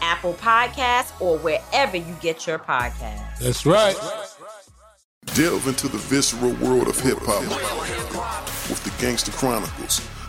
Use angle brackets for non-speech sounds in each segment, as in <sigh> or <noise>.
Apple Podcasts, or wherever you get your podcasts. That's right. Delve into the visceral world of hip hop with the Gangster Chronicles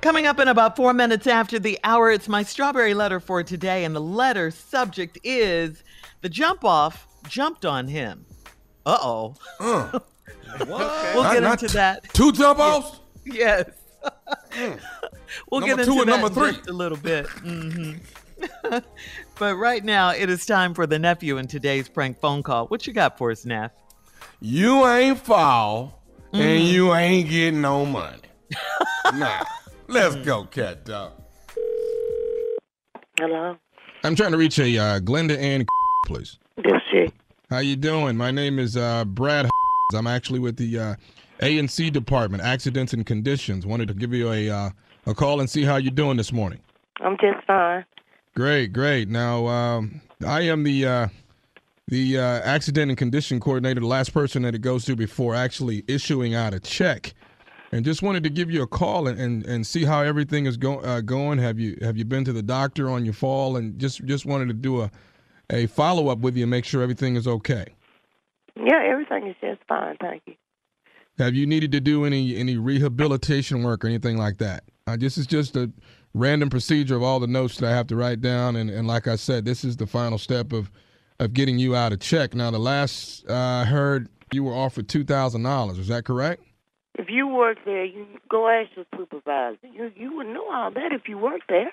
Coming up in about four minutes after the hour, it's my strawberry letter for today, and the letter subject is the jump off jumped on him. Uh oh. <laughs> Uh, we'll Not- get into that. Two jump offs? Yes. we'll Number get two into and that number in three. just a little bit. hmm <laughs> but right now, it is time for the nephew in today's prank phone call. What you got for us, Neff? You ain't fall, and Mm. you ain't getting no money. nah. Let's go, cat dog. Hello, I'm trying to reach a uh, Glenda Ann, <laughs> please. this she. How you doing? My name is uh, Brad. <laughs> I'm actually with the uh, A and C department, accidents and conditions. Wanted to give you a uh, a call and see how you're doing this morning. I'm just fine. Great, great. Now um, I am the uh, the uh, accident and condition coordinator, the last person that it goes to before actually issuing out a check. And just wanted to give you a call and, and, and see how everything is go, uh, going. Have you have you been to the doctor on your fall? And just just wanted to do a a follow up with you and make sure everything is okay. Yeah, everything is just fine. Thank you. Have you needed to do any any rehabilitation work or anything like that? Uh, this is just a random procedure of all the notes that I have to write down, and, and like I said, this is the final step of of getting you out of check. Now, the last uh, I heard, you were offered two thousand dollars. Is that correct? If you work there, you go ask your supervisor. You you would know all that if you work there.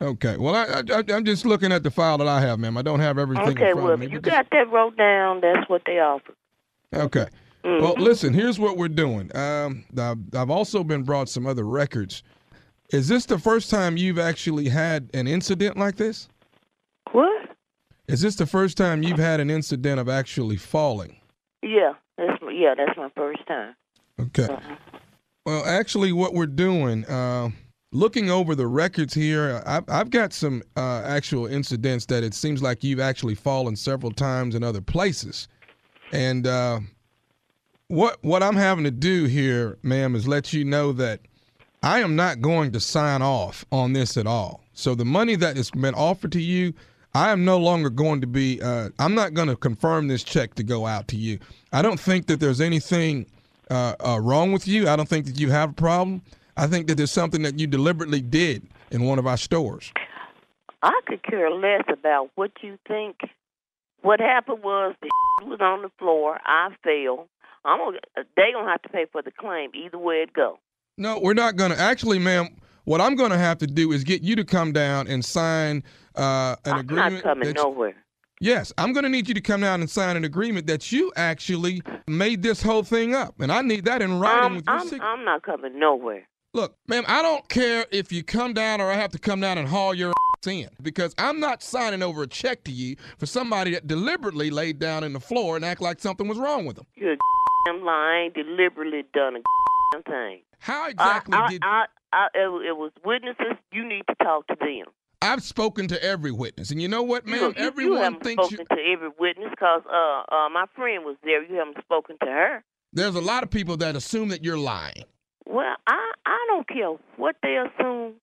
Okay. Well, I, I I'm just looking at the file that I have, ma'am. I don't have everything. okay, in front well, of me, if you got that wrote down, that's what they offer. Okay. Well, listen, here's what we're doing. Um, I've, I've also been brought some other records. Is this the first time you've actually had an incident like this? What? Is this the first time you've had an incident of actually falling? Yeah, that's yeah, that's my first time. Okay. Well, actually, what we're doing, uh, looking over the records here, I've, I've got some uh, actual incidents that it seems like you've actually fallen several times in other places. And uh, what what I'm having to do here, ma'am, is let you know that I am not going to sign off on this at all. So the money that has been offered to you, I am no longer going to be. Uh, I'm not going to confirm this check to go out to you. I don't think that there's anything uh, uh, wrong with you. I don't think that you have a problem. I think that there's something that you deliberately did in one of our stores. I could care less about what you think. What happened was the <laughs> was on the floor. I fell. I'm gonna. They gonna have to pay for the claim either way it go. No, we're not going to. Actually, ma'am, what I'm going to have to do is get you to come down and sign uh, an I'm agreement. not coming nowhere. Yes, I'm going to need you to come down and sign an agreement that you actually made this whole thing up, and I need that in writing I'm, with your I'm, signature. I'm not coming nowhere. Look, ma'am, I don't care if you come down or I have to come down and haul your ass in because I'm not signing over a check to you for somebody that deliberately laid down in the floor and act like something was wrong with them. You're damn lying. Deliberately done a damn thing. How exactly I, I, did I, I, it was witnesses. You need to talk to them. I've spoken to every witness, and you know what, ma'am? you, you Everyone haven't thinks you, spoken to every witness because uh, uh, my friend was there. You haven't spoken to her. there's a lot of people that assume that you're lying. Well, I I don't care what they assume.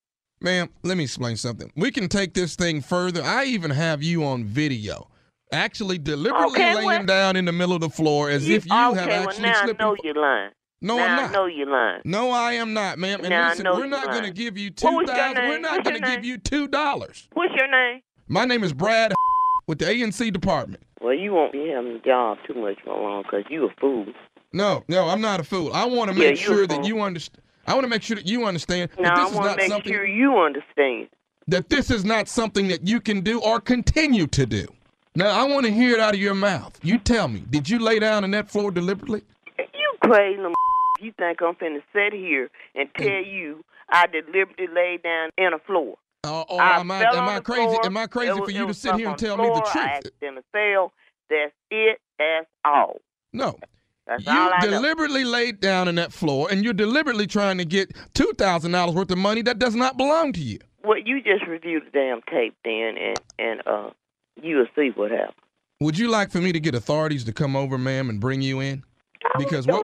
Ma'am, let me explain something. We can take this thing further. I even have you on video. Actually, deliberately Okay, laying well- down in the middle of the floor as You- if you okay, have well actually now I slipped. know and- you're lying. No, now I'm I not. know you're lying. No, I am not, ma'am. And Now I listen, we're not going to give you two was. We're not going to give you two dollars. What's your name? My name is Brad <laughs> with the ANC department. Well, you won't be having a job too much for long because you a fool. No, no, I'm not a fool. I want to make a sure that you understand. I want to make sure that you understand Now that I this is want to make something sure you understand. that this is not something that you can do or continue to do. Now, I want to hear it out of your mouth. You tell me, did you lay down on that floor deliberately? You crazy You think I'm finna sit here and tell you I deliberately laid down in a floor? Uh, or I am I am I crazy? floor. Am I crazy was- for you to sit here and tell the me the truth? I accidentally fell. That's it. That's all. No. That's You I know. deliberately laid down on that floor, and you're deliberately trying to get two thousand dollars worth of money that does not belong to you. Well, you just review the damn tape then, and and uh, you'll see what happens. Would you like for me to get authorities to come over, ma'am, and bring you in? Because what?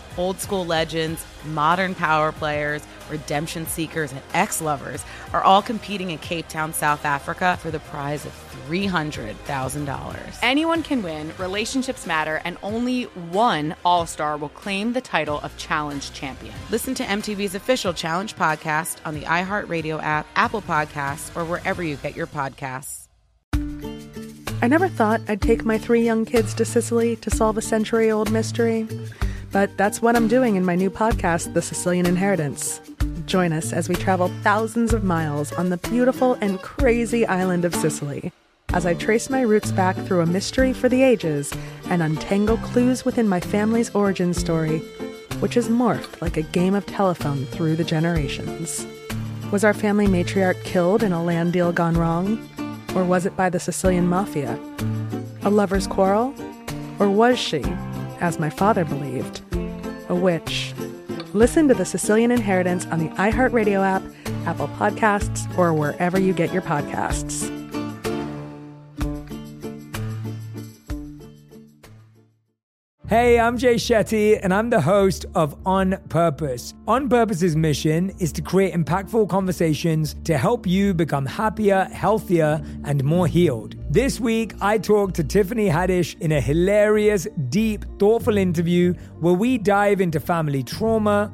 Old school legends, modern power players, redemption seekers, and ex lovers are all competing in Cape Town, South Africa for the prize of $300,000. Anyone can win, relationships matter, and only one All Star will claim the title of Challenge Champion. Listen to MTV's official Challenge podcast on the iHeartRadio app, Apple Podcasts, or wherever you get your podcasts. I never thought I'd take my three young kids to Sicily to solve a century old mystery. But that's what I'm doing in my new podcast, The Sicilian Inheritance. Join us as we travel thousands of miles on the beautiful and crazy island of Sicily as I trace my roots back through a mystery for the ages and untangle clues within my family's origin story, which has morphed like a game of telephone through the generations. Was our family matriarch killed in a land deal gone wrong? Or was it by the Sicilian mafia? A lover's quarrel? Or was she, as my father believed, a witch? Listen to The Sicilian Inheritance on the iHeartRadio app, Apple Podcasts, or wherever you get your podcasts. Hey, I'm Jay Shetty, and I'm the host of On Purpose. On Purpose's mission is to create impactful conversations to help you become happier, healthier, and more healed. This week, I talked to Tiffany Haddish in a hilarious, deep, thoughtful interview where we dive into family trauma,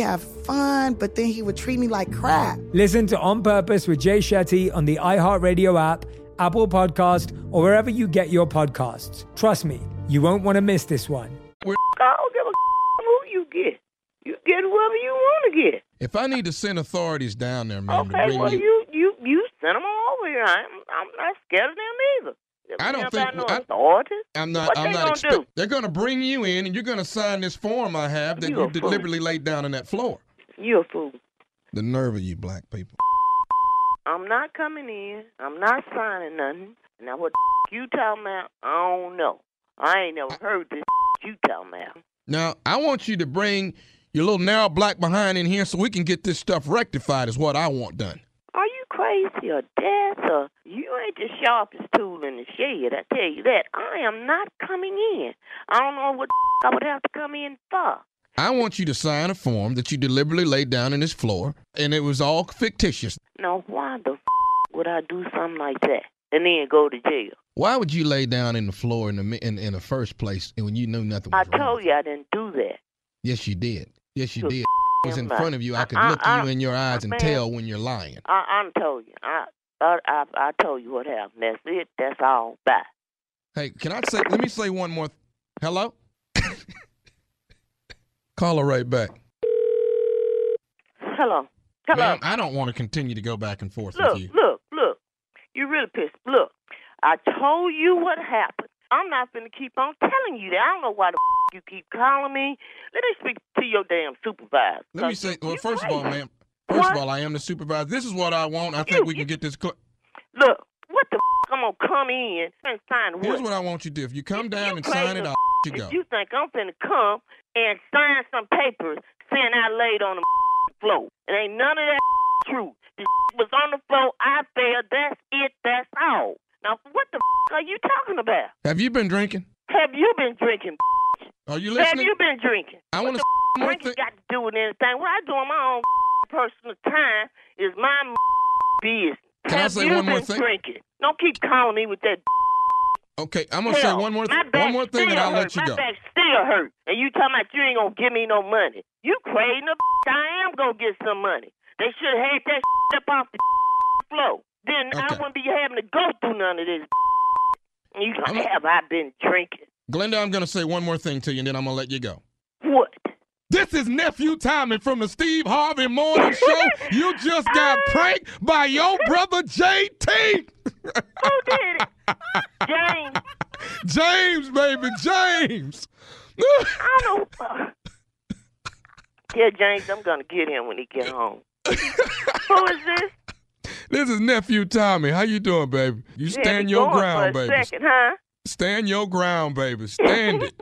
have fun, but then he would treat me like crap. Listen to On Purpose with Jay Shetty on the iHeartRadio app, Apple Podcast, or wherever you get your podcasts. Trust me, you won't want to miss this one. I don't give a who you get. You get whoever you want to get. If I need to send authorities down there, man, to Okay, bring well you, you you you send them all over here. I'm I'm not scared of them either. I don't think about I, authority. I'm not. What I'm they not. gonna expect-? They're going to bring you in, and you're going to sign this form I have that You you, deliberately laid down on that floor. You a fool. The nerve of you, black people. I'm not coming in. I'm not signing nothing. Now what you talking about? I don't know. I ain't never heard this you talking about. Now, I want you to bring your little narrow black behind in here so we can get this stuff rectified. Is what I want done. Crazy or deaf or you ain't the sharpest tool in the shed? I tell you that. I am not coming in. I don't know what <laughs> I would have to come in for. I want you to sign a form that you deliberately laid down on this floor, and it was all fictitious. Now why the <laughs> would I do something like that and then go to jail? Why would you lay down in the floor in the in, in the first place and when you knew nothing I wrong? told you I didn't do that. Yes, you did. Yes, you did. Was in right. front of you. I could I- look I- you in your eyes and man. tell when you're lying. I I told you. I I I, I told you what happened. That's it. That's all. Bye. Hey, can I say? Let me say one more. th- Hello. <laughs> Call her right back. Hello. Hello. Ma'am, I don't want to continue to go back and forth Look, with you. look, look. You really pissed. Look, I told you what happened. I'm not going to keep on telling you that. I don't know why the you keep calling me. Let me speak to your damn supervisor. Let me say. Well, you first of all, crazy. ma'am. First of all, I am the supervisor. This is what I want. I think we can get this. Cl- Look, what the I'm going to come in and sign what? Here's what I want you to do. If you come down and sign it, I'll <laughs> you go. If you think I'm finna come and sign some papers saying I laid on the <laughs> floor, it ain't none of that <laughs> true. The was on the floor. I fell. That's it. That's all. Now, what the are you talking about? Have you been drinking? Have you been drinking? Are you Have you been drinking? I want to. Drinking got to do with anything? What I do on my own personal time is my business. Can I say you one more thing? Drinking. Don't keep calling me with that. Okay, I'm gonna say one more. my Th- one more thing, and I'll let hurt. you my go. back still hurt, and you talking about you ain't gonna give me no money. You crazy? The I am gonna get some money. They should have had that <laughs> up off the <laughs> floor. Then I wouldn't be having to go through none of this. <laughs> You gonna have I been drinking? Glenda, I'm gonna say one more thing to you, and then I'm gonna let you go. What? This is nephew Tommy from the Steve Harvey Morning Show. <laughs> you just got ah. pranked by your brother JT. Who did it? James. <laughs> James, baby, James. I don't know. <laughs> Yeah, James, I'm gonna get him when he get home. Who is this? This is nephew Tommy. How you doing, baby? You Yeah, stand be your going ground, for a baby. Second, huh? Stand your ground, baby. Stand it.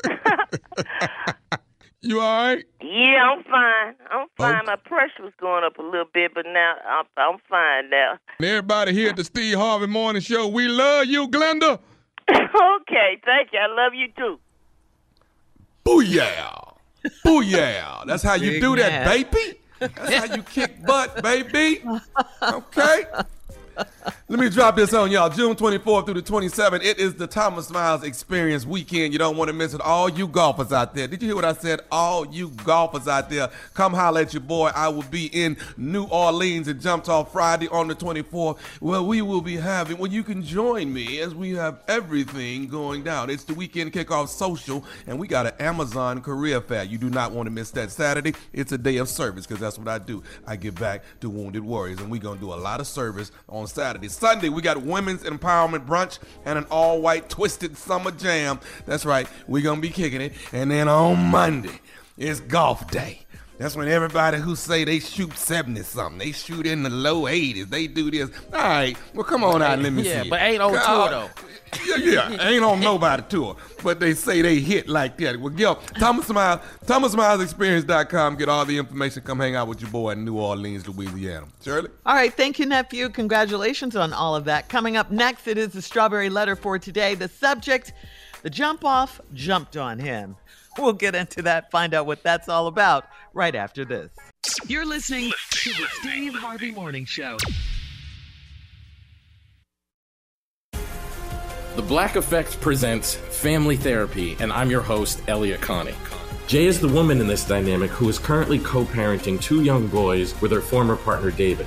<laughs> you all right? Yeah, I'm fine. I'm fine. My pressure was going up a little bit, but now I'm I'm fine now. And everybody here at the Steve Harvey Morning Show, we love you, Glenda. <laughs> okay, thank you. I love you too. Booyah! Booyah! That's how you Big do that, man. baby. That's how you kick butt, baby. <laughs> Okay? Let me drop this on y'all. June 24th through the 27th. It is the Thomas Miles Experience weekend. You don't want to miss it. All you golfers out there. Did you hear what I said? All you golfers out there. Come holler at your boy. I will be in New Orleans and jumped off Friday on the 24th. Well, we will be having, well, you can join me as we have everything going down. It's the weekend kickoff social, and we got an Amazon career fair. You do not want to miss that Saturday. It's a day of service because that's what I do. I give back to wounded warriors, and we're going to do a lot of service on Saturday. Sunday, we got women's empowerment brunch and an all-white twisted summer jam. That's right. We're going to be kicking it. And then on Monday, it's golf day. That's when everybody who say they shoot 70 something, they shoot in the low 80s, they do this. All right, well, come on out and let me Yeah, see. it. but ain't on Uh, tour, though. Yeah, yeah, ain't on nobody tour, but they say they hit like that. Well, yo, Thomas Miles, ThomasMilesExperience.com. Get all the information. Come hang out with your boy in New Orleans, Louisiana. Shirley? All right, thank you, nephew. Congratulations on all of that. Coming up next, it is the strawberry letter for today. The subject, the jump off, jumped on him. We'll get into that, find out what that's all about right after this. You're listening to the Steve Harvey Morning Show. The Black Effect presents Family Therapy, and I'm your host, Elliott Connie. Jay is the woman in this dynamic who is currently co parenting two young boys with her former partner, David.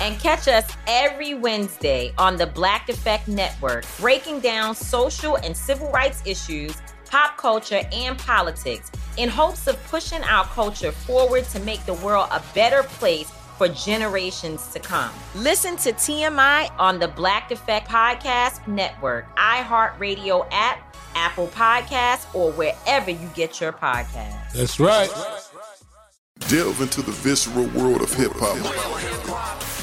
And catch us every Wednesday on the Black Effect Network, breaking down social and civil rights issues, pop culture, and politics in hopes of pushing our culture forward to make the world a better place for generations to come. Listen to TMI on the Black Effect Podcast Network, iHeartRadio app, Apple Podcasts, or wherever you get your podcasts. That's right. Delve into the visceral world of hip hop